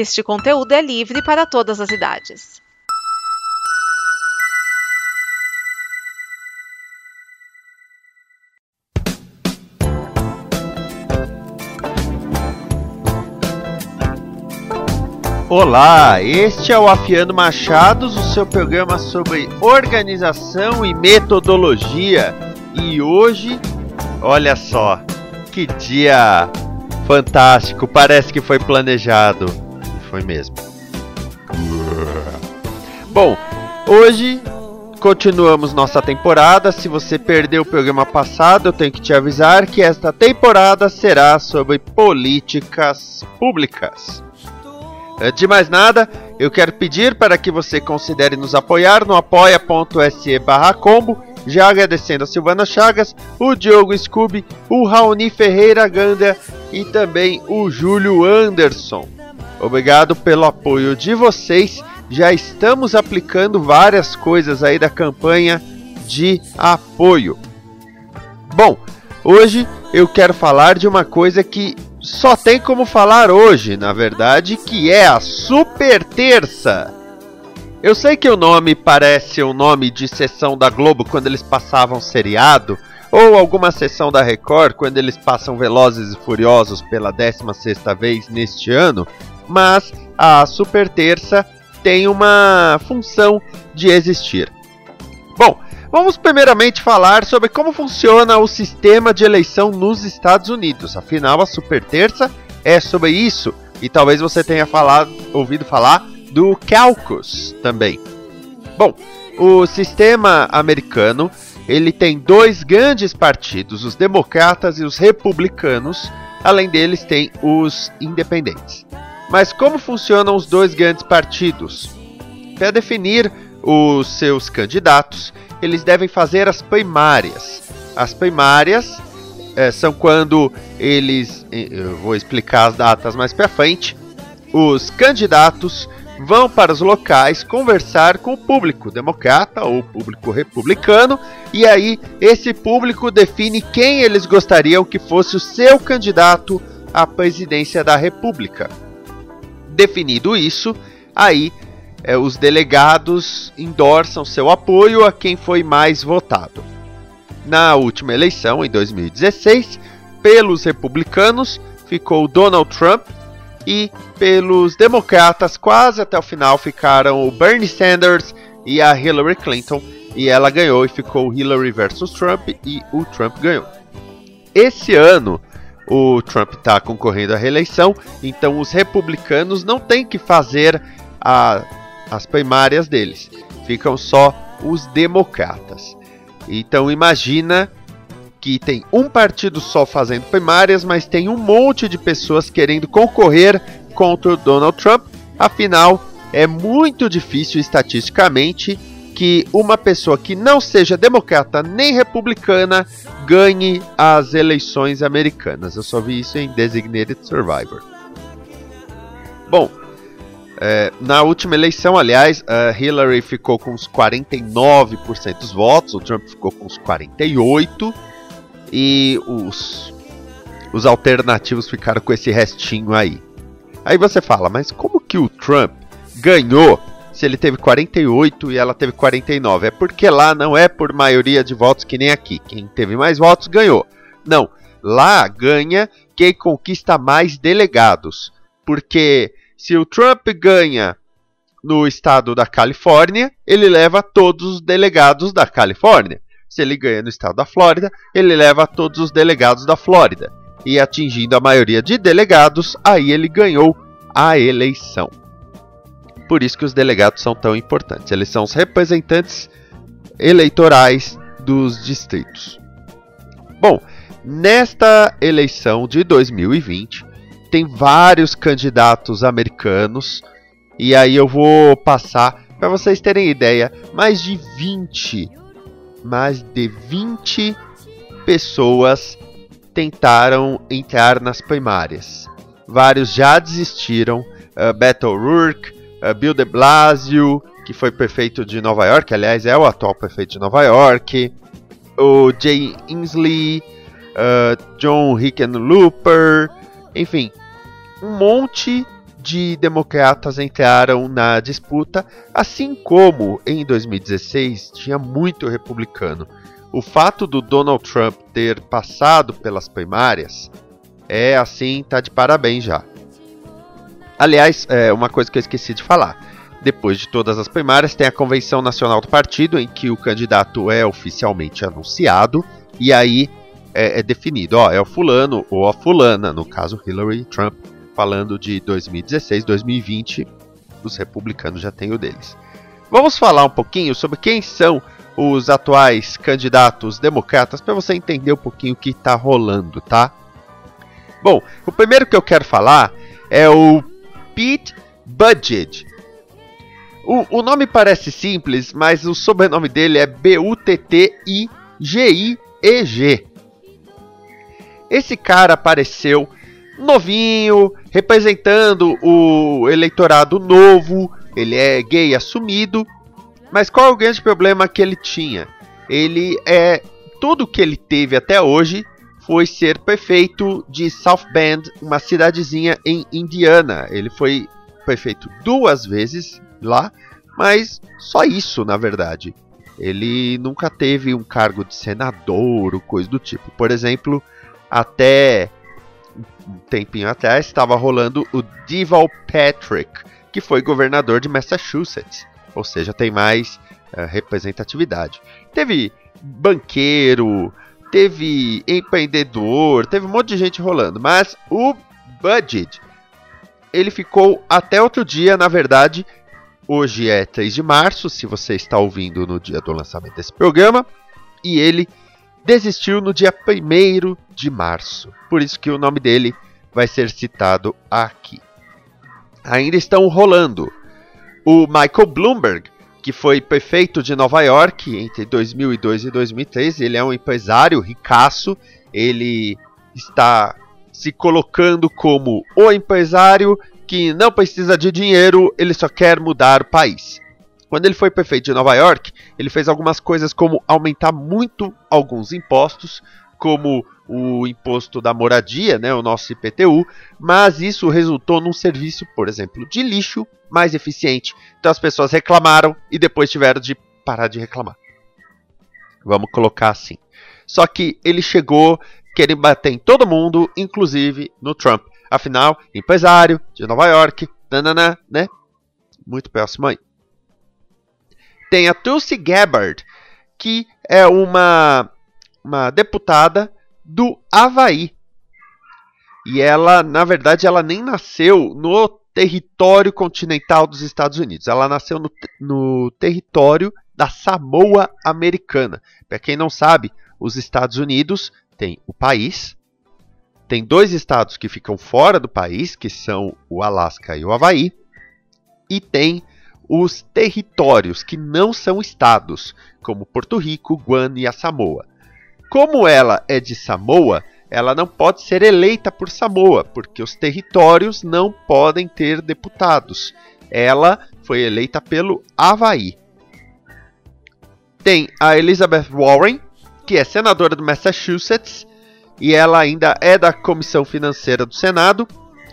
Este conteúdo é livre para todas as idades. Olá, este é o Afiano Machados, o seu programa sobre organização e metodologia. E hoje, olha só, que dia fantástico, parece que foi planejado. Foi mesmo. Bom, hoje continuamos nossa temporada. Se você perdeu o programa passado, eu tenho que te avisar que esta temporada será sobre políticas públicas. Antes de mais nada, eu quero pedir para que você considere nos apoiar no apoia.se combo, já agradecendo a Silvana Chagas, o Diogo Scooby, o Raoni Ferreira Ganda e também o Júlio Anderson. Obrigado pelo apoio de vocês. Já estamos aplicando várias coisas aí da campanha de apoio. Bom, hoje eu quero falar de uma coisa que só tem como falar hoje, na verdade, que é a Super Terça. Eu sei que o nome parece um nome de sessão da Globo quando eles passavam seriado, ou alguma sessão da Record quando eles passam Velozes e Furiosos pela 16ª vez neste ano, mas a Super Terça tem uma função de existir. Bom, Vamos primeiramente falar sobre como funciona o sistema de eleição nos Estados Unidos. Afinal, a Super Terça é sobre isso. E talvez você tenha falado, ouvido falar do caucus também. Bom, o sistema americano ele tem dois grandes partidos, os democratas e os republicanos. Além deles, tem os independentes. Mas como funcionam os dois grandes partidos? Para definir os seus candidatos, eles devem fazer as primárias. As primárias é, são quando eles, eu vou explicar as datas mais para frente, os candidatos vão para os locais conversar com o público democrata ou público republicano, e aí esse público define quem eles gostariam que fosse o seu candidato à presidência da República. Definido isso, aí é, os delegados endossam seu apoio a quem foi mais votado. Na última eleição, em 2016, pelos republicanos ficou Donald Trump e pelos democratas, quase até o final, ficaram o Bernie Sanders e a Hillary Clinton. E ela ganhou e ficou Hillary versus Trump e o Trump ganhou. Esse ano, o Trump está concorrendo à reeleição, então os republicanos não têm que fazer a as primárias deles. Ficam só os democratas. Então imagina que tem um partido só fazendo primárias, mas tem um monte de pessoas querendo concorrer contra o Donald Trump. Afinal, é muito difícil estatisticamente que uma pessoa que não seja democrata nem republicana ganhe as eleições americanas. Eu só vi isso em Designated Survivor. Bom, é, na última eleição, aliás, Hillary ficou com uns 49% dos votos, o Trump ficou com uns 48% e os, os alternativos ficaram com esse restinho aí. Aí você fala, mas como que o Trump ganhou se ele teve 48 e ela teve 49? É porque lá não é por maioria de votos que nem aqui. Quem teve mais votos ganhou. Não, lá ganha quem conquista mais delegados. Porque se o Trump ganha no estado da Califórnia, ele leva todos os delegados da Califórnia. Se ele ganha no estado da Flórida, ele leva todos os delegados da Flórida. E atingindo a maioria de delegados, aí ele ganhou a eleição. Por isso que os delegados são tão importantes. Eles são os representantes eleitorais dos distritos. Bom, nesta eleição de 2020, tem vários candidatos americanos. E aí eu vou passar para vocês terem ideia, mais de 20, mais de 20 pessoas tentaram entrar nas primárias. Vários já desistiram. Uh, Beto Bill de Blasio, que foi prefeito de Nova York, aliás é o atual prefeito de Nova York. O Jay Inslee, uh, John Hickenlooper, enfim, um monte de democratas entraram na disputa, assim como em 2016 tinha muito republicano. O fato do Donald Trump ter passado pelas primárias é assim, tá de parabéns já. Aliás, é uma coisa que eu esqueci de falar. Depois de todas as primárias, tem a convenção nacional do partido, em que o candidato é oficialmente anunciado, e aí é, é definido, ó, é o fulano ou a fulana, no caso Hillary Trump, falando de 2016, 2020, os republicanos já têm o deles. Vamos falar um pouquinho sobre quem são os atuais candidatos democratas para você entender um pouquinho o que está rolando, tá? Bom, o primeiro que eu quero falar é o Pete Buttigieg. O, o nome parece simples, mas o sobrenome dele é B-U-T-T-I-G-I-E-G. Esse cara apareceu novinho, representando o eleitorado novo, ele é gay assumido, mas qual é o grande problema que ele tinha? Ele é tudo que ele teve até hoje foi ser prefeito de South Bend, uma cidadezinha em Indiana. Ele foi prefeito duas vezes lá, mas só isso, na verdade. Ele nunca teve um cargo de senador ou coisa do tipo. Por exemplo, até um tempinho atrás estava rolando o Deval Patrick, que foi governador de Massachusetts ou seja, tem mais uh, representatividade. Teve banqueiro, teve empreendedor, teve um monte de gente rolando, mas o Budget ele ficou até outro dia, na verdade, hoje é 3 de março, se você está ouvindo no dia do lançamento desse programa, e ele desistiu no dia 1 de março. Por isso que o nome dele vai ser citado aqui. Ainda estão rolando o Michael Bloomberg, que foi prefeito de Nova York entre 2002 e 2003, ele é um empresário ricaço, ele está se colocando como o empresário que não precisa de dinheiro, ele só quer mudar o país. Quando ele foi prefeito de Nova York, ele fez algumas coisas como aumentar muito alguns impostos, como o imposto da moradia, né, o nosso IPTU, mas isso resultou num serviço, por exemplo, de lixo mais eficiente. Então as pessoas reclamaram e depois tiveram de parar de reclamar. Vamos colocar assim. Só que ele chegou querendo bater em todo mundo, inclusive no Trump. Afinal, empresário de Nova York, nanana, né? Muito próximo aí. Tem a Tulsi Gabbard, que é uma, uma deputada do Havaí. E ela, na verdade, ela nem nasceu no território continental dos Estados Unidos. Ela nasceu no, no território da Samoa Americana. Para quem não sabe, os Estados Unidos têm o país, tem dois estados que ficam fora do país, que são o Alasca e o Havaí, e tem os territórios que não são estados, como Porto Rico, Guam e a Samoa. Como ela é de Samoa, ela não pode ser eleita por Samoa, porque os territórios não podem ter deputados. Ela foi eleita pelo Havaí. Tem a Elizabeth Warren, que é senadora do Massachusetts, e ela ainda é da Comissão Financeira do Senado.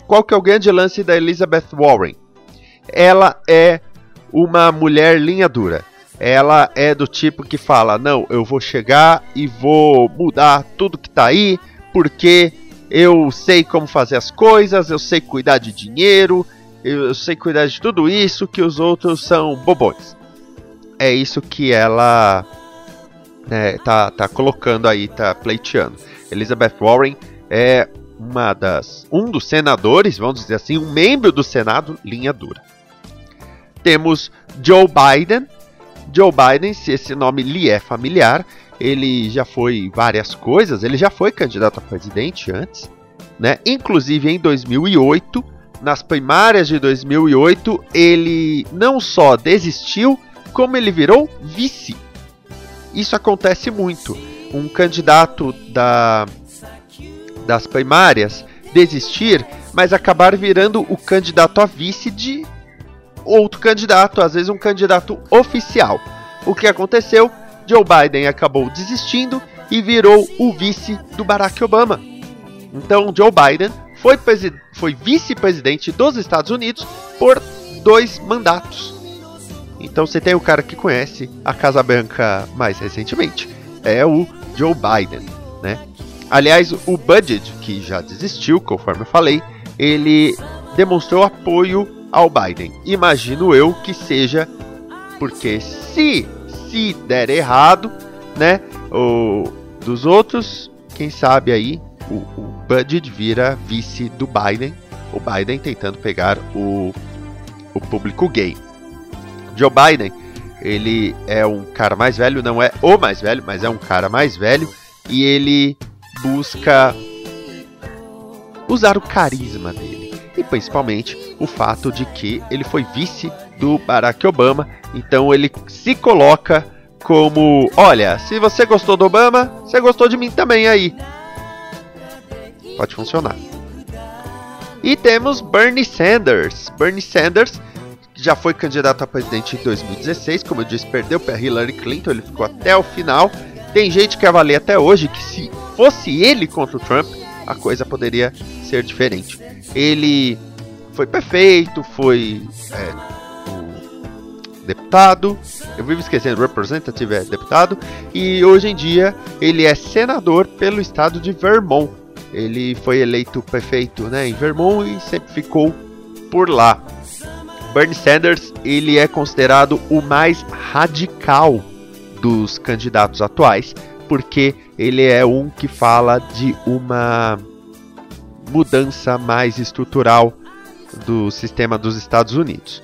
Qual que é o grande lance da Elizabeth Warren? Ela é uma mulher linha dura ela é do tipo que fala: Não, eu vou chegar e vou mudar tudo que tá aí, porque eu sei como fazer as coisas, eu sei cuidar de dinheiro, eu sei cuidar de tudo isso que os outros são bobões. É isso que ela né, tá, tá colocando aí, tá pleiteando. Elizabeth Warren é uma das um dos senadores, vamos dizer assim, um membro do Senado linha dura. Temos Joe Biden, Joe Biden, se esse nome lhe é familiar, ele já foi várias coisas, ele já foi candidato a presidente antes, né? Inclusive em 2008, nas primárias de 2008, ele não só desistiu, como ele virou vice. Isso acontece muito. Um candidato da, das primárias desistir, mas acabar virando o candidato a vice de outro candidato, às vezes um candidato oficial. O que aconteceu? Joe Biden acabou desistindo e virou o vice do Barack Obama. Então Joe Biden foi, foi vice-presidente dos Estados Unidos por dois mandatos. Então você tem o cara que conhece a Casa Branca mais recentemente, é o Joe Biden, né? Aliás, o Budget, que já desistiu, conforme eu falei, ele demonstrou apoio ao Biden. Imagino eu que seja porque se se der errado, né, o dos outros, quem sabe aí o, o Budget vira vice do Biden, o Biden tentando pegar o, o público gay. Joe Biden, ele é um cara mais velho, não é o mais velho, mas é um cara mais velho e ele busca usar o carisma dele e principalmente o fato de que ele foi vice do Barack Obama, então ele se coloca como, olha, se você gostou do Obama, você gostou de mim também aí. Pode funcionar. E temos Bernie Sanders. Bernie Sanders já foi candidato a presidente em 2016, como eu disse, perdeu para Hillary Clinton, ele ficou até o final. Tem gente que avalia até hoje que se fosse ele contra o Trump, a coisa poderia ser diferente. Ele foi prefeito, foi é, deputado, eu vivo esquecendo, representative é deputado, e hoje em dia ele é senador pelo estado de Vermont. Ele foi eleito prefeito né, em Vermont e sempre ficou por lá. Bernie Sanders ele é considerado o mais radical dos candidatos atuais, porque ele é um que fala de uma mudança mais estrutural do sistema dos Estados Unidos.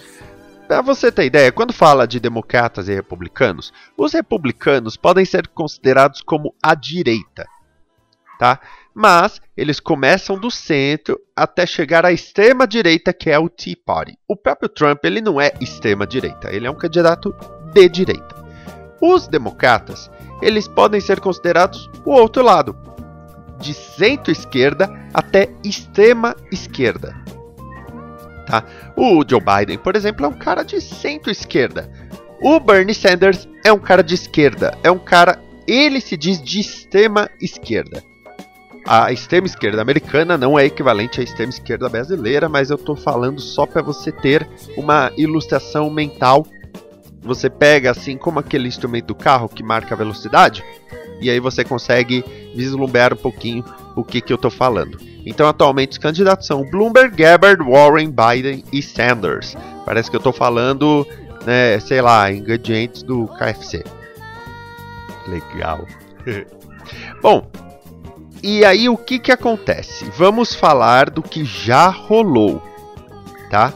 Para você ter ideia, quando fala de democratas e republicanos, os republicanos podem ser considerados como a direita, tá? mas eles começam do centro até chegar à extrema direita, que é o Tea Party. O próprio Trump ele não é extrema direita, ele é um candidato de direita. Os democratas eles podem ser considerados o outro lado, de centro-esquerda até extrema esquerda. Tá? O Joe Biden, por exemplo, é um cara de centro-esquerda. O Bernie Sanders é um cara de esquerda, é um cara, ele se diz de extrema esquerda a extrema esquerda americana não é equivalente à extrema esquerda brasileira, mas eu estou falando só para você ter uma ilustração mental. Você pega assim como aquele instrumento do carro que marca a velocidade, e aí você consegue vislumbrar um pouquinho o que, que eu estou falando. Então, atualmente, os candidatos são Bloomberg, Gabbard, Warren, Biden e Sanders. Parece que eu estou falando, né, sei lá, ingredientes do KFC. Legal. Bom, e aí o que que acontece? Vamos falar do que já rolou, tá?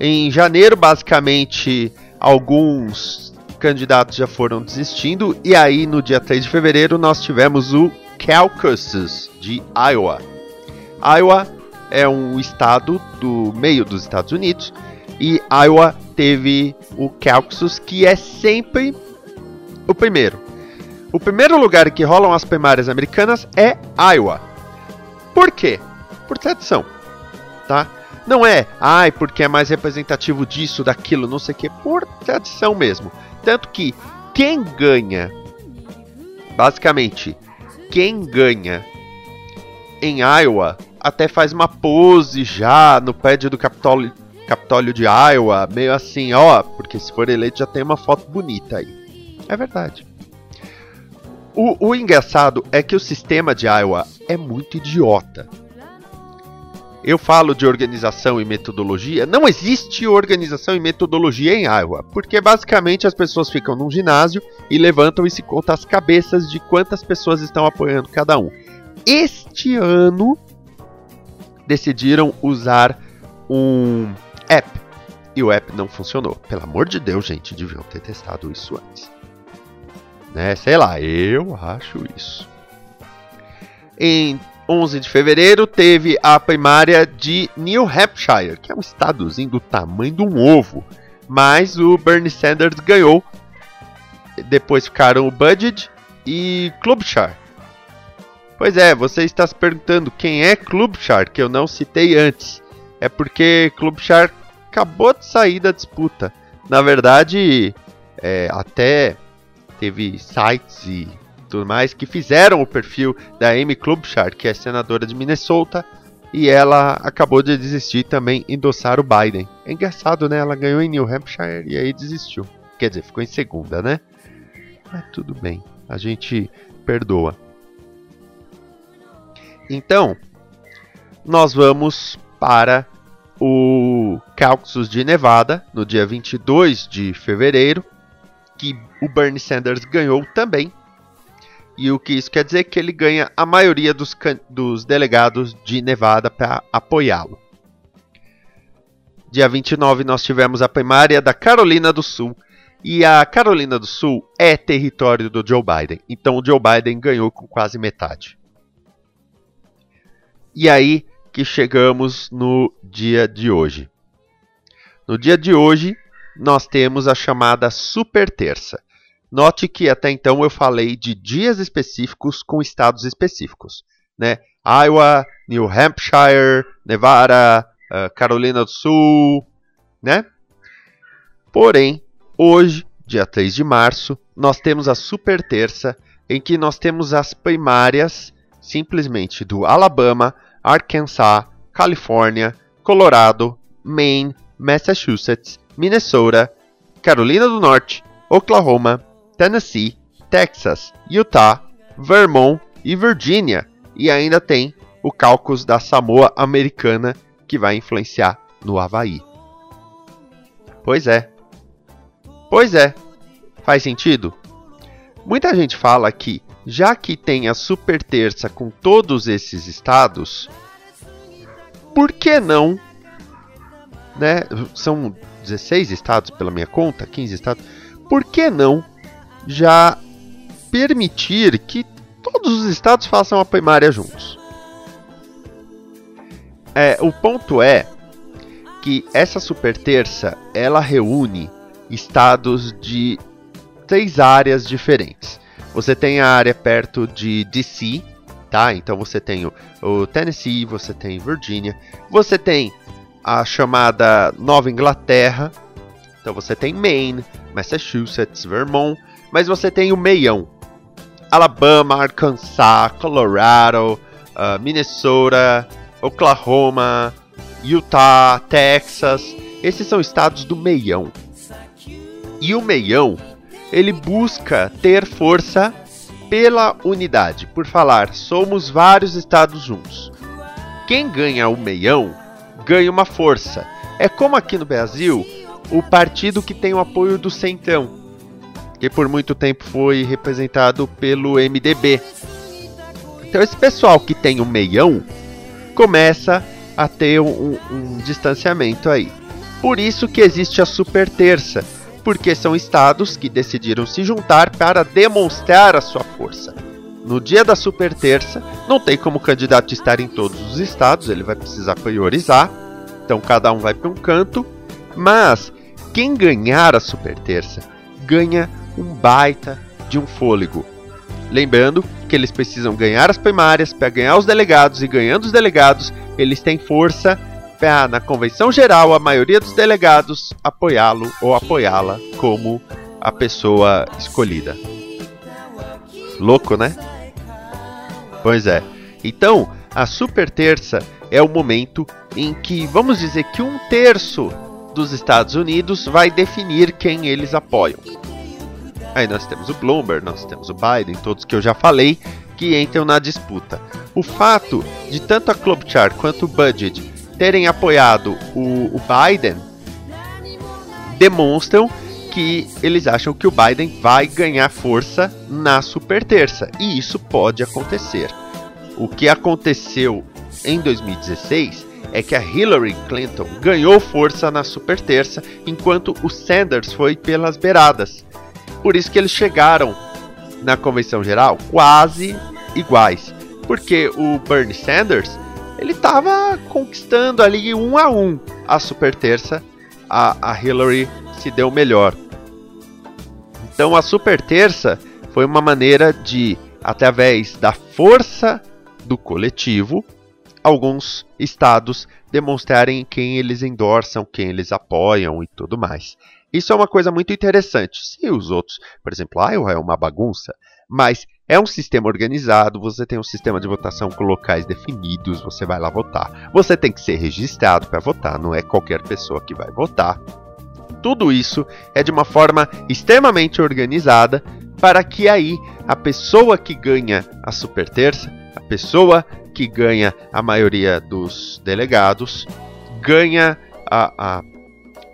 Em janeiro, basicamente, alguns candidatos já foram desistindo e aí no dia 3 de fevereiro nós tivemos o Caucasus de Iowa. Iowa é um estado do meio dos Estados Unidos e Iowa teve o Caucasus que é sempre o primeiro. O primeiro lugar que rolam as primárias americanas é Iowa. Por quê? Por tradição, tá? Não é, ai, porque é mais representativo disso, daquilo, não sei o que, por tradição mesmo. Tanto que quem ganha, basicamente, quem ganha em Iowa até faz uma pose já no prédio do Capitólio, Capitólio de Iowa, meio assim, ó, porque se for eleito já tem uma foto bonita aí. É verdade. O, o engraçado é que o sistema de Iowa é muito idiota. Eu falo de organização e metodologia. Não existe organização e metodologia em Iowa, porque basicamente as pessoas ficam num ginásio e levantam e se conta as cabeças de quantas pessoas estão apoiando cada um. Este ano decidiram usar um app e o app não funcionou. Pelo amor de Deus, gente, deviam ter testado isso antes. Né? Sei lá, eu acho isso. Em 11 de fevereiro teve a primária de New Hampshire, que é um estadozinho do tamanho de um ovo. Mas o Bernie Sanders ganhou. Depois ficaram o Budget e Klobuchar. Pois é, você está se perguntando quem é Klobuchar, que eu não citei antes. É porque Klobuchar acabou de sair da disputa. Na verdade, é, até teve sites e tudo mais que fizeram o perfil da Amy Klobuchar, que é senadora de Minnesota, e ela acabou de desistir também endossar o Biden. É engraçado, né? Ela ganhou em New Hampshire e aí desistiu. Quer dizer, ficou em segunda, né? Mas tudo bem, a gente perdoa. Então, nós vamos para o Caucasus de Nevada, no dia 22 de fevereiro, que o Bernie Sanders ganhou também e o que isso quer dizer é que ele ganha a maioria dos, dos delegados de Nevada para apoiá-lo. Dia 29 nós tivemos a primária da Carolina do Sul. E a Carolina do Sul é território do Joe Biden. Então o Joe Biden ganhou com quase metade. E aí que chegamos no dia de hoje. No dia de hoje, nós temos a chamada Super Terça. Note que até então eu falei de dias específicos com estados específicos, né? Iowa, New Hampshire, Nevada, uh, Carolina do Sul, né? Porém, hoje, dia 3 de março, nós temos a super terça em que nós temos as primárias simplesmente do Alabama, Arkansas, Califórnia, Colorado, Maine, Massachusetts, Minnesota, Carolina do Norte, Oklahoma, Tennessee, Texas, Utah, Vermont e Virgínia. E ainda tem o cálculo da Samoa Americana que vai influenciar no Havaí. Pois é. Pois é. Faz sentido? Muita gente fala que, já que tem a super terça com todos esses estados, por que não? Né? São 16 estados pela minha conta, 15 estados. Por que não já permitir que todos os estados façam a primária juntos. É, o ponto é que essa super terça ela reúne estados de três áreas diferentes. Você tem a área perto de DC, tá? Então você tem o, o Tennessee, você tem Virgínia, você tem a chamada Nova Inglaterra, então você tem Maine, Massachusetts, Vermont, mas você tem o meião. Alabama, Arkansas, Colorado, uh, Minnesota, Oklahoma, Utah, Texas. Esses são estados do meião. E o meião, ele busca ter força pela unidade, por falar, somos vários estados juntos. Quem ganha o meião ganha uma força. É como aqui no Brasil, o partido que tem o apoio do centrão que por muito tempo foi representado pelo MDB. Então esse pessoal que tem um meião começa a ter um, um distanciamento aí. Por isso que existe a super terça, porque são estados que decidiram se juntar para demonstrar a sua força. No dia da super terça, não tem como o candidato estar em todos os estados, ele vai precisar priorizar. Então cada um vai para um canto, mas quem ganhar a super terça ganha um baita de um fôlego. Lembrando que eles precisam ganhar as primárias para ganhar os delegados e ganhando os delegados, eles têm força para na convenção geral a maioria dos delegados apoiá-lo ou apoiá-la como a pessoa escolhida. Louco, né? Pois é. Então, a super terça é o momento em que vamos dizer que um terço dos Estados Unidos vai definir quem eles apoiam. Aí nós temos o Bloomberg, nós temos o Biden, todos que eu já falei que entram na disputa. O fato de tanto a Klobuchar quanto o Budget terem apoiado o, o Biden demonstram que eles acham que o Biden vai ganhar força na super terça. E isso pode acontecer. O que aconteceu em 2016 é que a Hillary Clinton ganhou força na super terça, enquanto o Sanders foi pelas beiradas. Por isso que eles chegaram na convenção geral quase iguais, porque o Bernie Sanders ele estava conquistando ali um a um a super terça, a, a Hillary se deu melhor. Então a super terça foi uma maneira de, através da força do coletivo, alguns estados demonstrarem quem eles endossam, quem eles apoiam e tudo mais. Isso é uma coisa muito interessante. Se os outros, por exemplo, Iowa é uma bagunça, mas É um sistema organizado, você tem um sistema de votação com locais definidos, você vai lá votar. Você tem que ser registrado para votar, não é qualquer pessoa que vai votar. Tudo isso é de uma forma extremamente organizada para que aí a pessoa que ganha a super terça, a pessoa que ganha a maioria dos delegados, ganha a, a,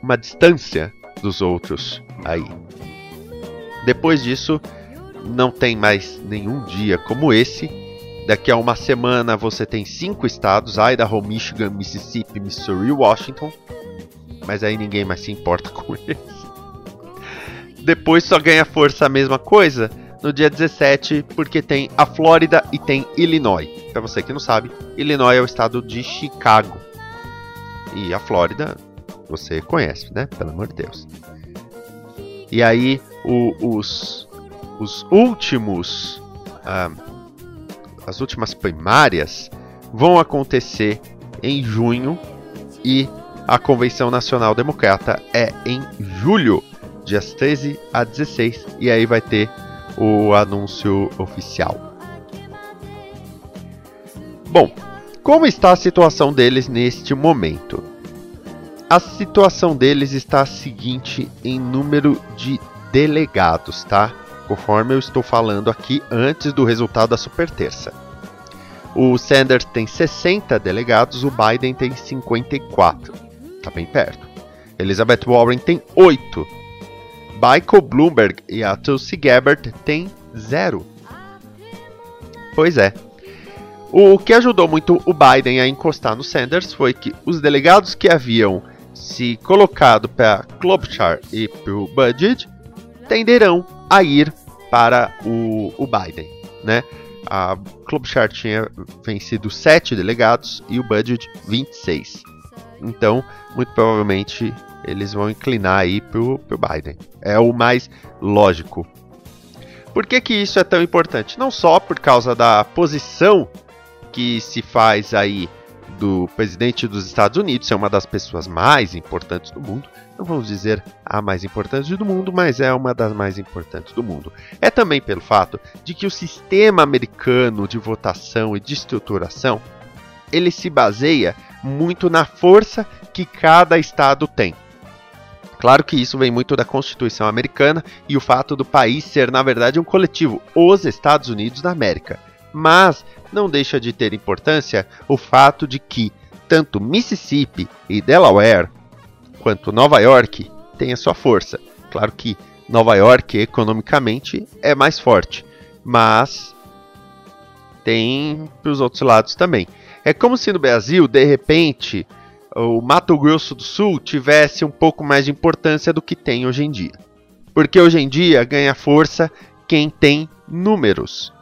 uma distância dos outros aí. Depois disso, não tem mais nenhum dia como esse. Daqui a uma semana você tem cinco estados: Idaho, Michigan, Mississippi, Missouri e Washington. Mas aí ninguém mais se importa com eles. Depois só ganha força a mesma coisa no dia 17, porque tem a Flórida e tem Illinois. Para você que não sabe, Illinois é o estado de Chicago. E a Flórida, você conhece, né? Pelo amor de Deus. E aí, o, os, os últimos. Ah, as últimas primárias vão acontecer em junho e a Convenção Nacional Democrata é em julho, dias 13 a 16, e aí vai ter o anúncio oficial. Bom, como está a situação deles neste momento? A situação deles está a seguinte em número de delegados, tá? Conforme eu estou falando aqui antes do resultado da super terça. O Sanders tem 60 delegados, o Biden tem 54. Tá bem perto. Elizabeth Warren tem 8. Michael Bloomberg e a Tulsi Gabbard têm 0. Pois é. O que ajudou muito o Biden a encostar no Sanders foi que os delegados que haviam se colocado para Klobuchar e para o Budget tenderão a ir para o, o Biden, né? A Klobuchar tinha vencido 7 delegados e o Budget 26. Então, muito provavelmente eles vão inclinar aí pro Biden. É o mais lógico. Por que, que isso é tão importante? Não só por causa da posição que se faz aí do presidente dos Estados Unidos, é uma das pessoas mais importantes do mundo. Não vamos dizer a mais importante do mundo, mas é uma das mais importantes do mundo. É também pelo fato de que o sistema americano de votação e de estruturação ele se baseia muito na força que cada estado tem. Claro que isso vem muito da Constituição americana e o fato do país ser, na verdade, um coletivo, os Estados Unidos da América. Mas não deixa de ter importância o fato de que tanto Mississippi e Delaware quanto Nova York têm a sua força. Claro que Nova York economicamente é mais forte, mas tem para os outros lados também. É como se no Brasil, de repente, o Mato Grosso do Sul tivesse um pouco mais de importância do que tem hoje em dia. Porque hoje em dia ganha força quem tem números.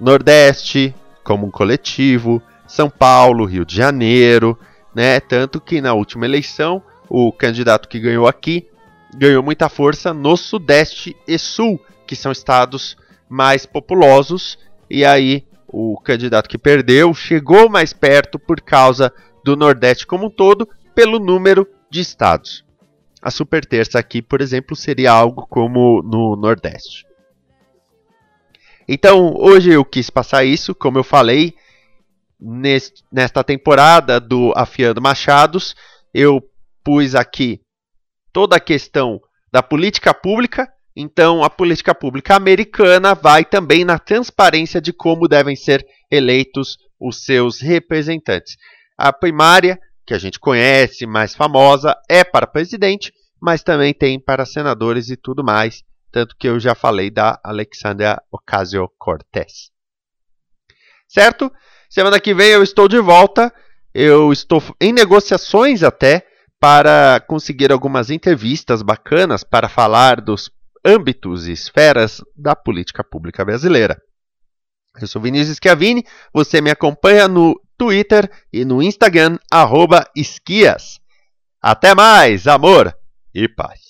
Nordeste, como um coletivo, São Paulo, Rio de Janeiro, né? Tanto que na última eleição, o candidato que ganhou aqui ganhou muita força no Sudeste e Sul, que são estados mais populosos, e aí o candidato que perdeu chegou mais perto por causa do Nordeste como um todo, pelo número de estados. A super terça aqui, por exemplo, seria algo como no Nordeste. Então, hoje eu quis passar isso, como eu falei, nesta temporada do Afiando Machados, eu pus aqui toda a questão da política pública. Então, a política pública americana vai também na transparência de como devem ser eleitos os seus representantes. A primária, que a gente conhece, mais famosa, é para presidente, mas também tem para senadores e tudo mais tanto que eu já falei da Alexandria Ocasio-Cortez. Certo? Semana que vem eu estou de volta. Eu estou em negociações até para conseguir algumas entrevistas bacanas para falar dos âmbitos e esferas da política pública brasileira. Eu sou Vinícius Schiavini, você me acompanha no Twitter e no Instagram, esquias. Até mais, amor e paz.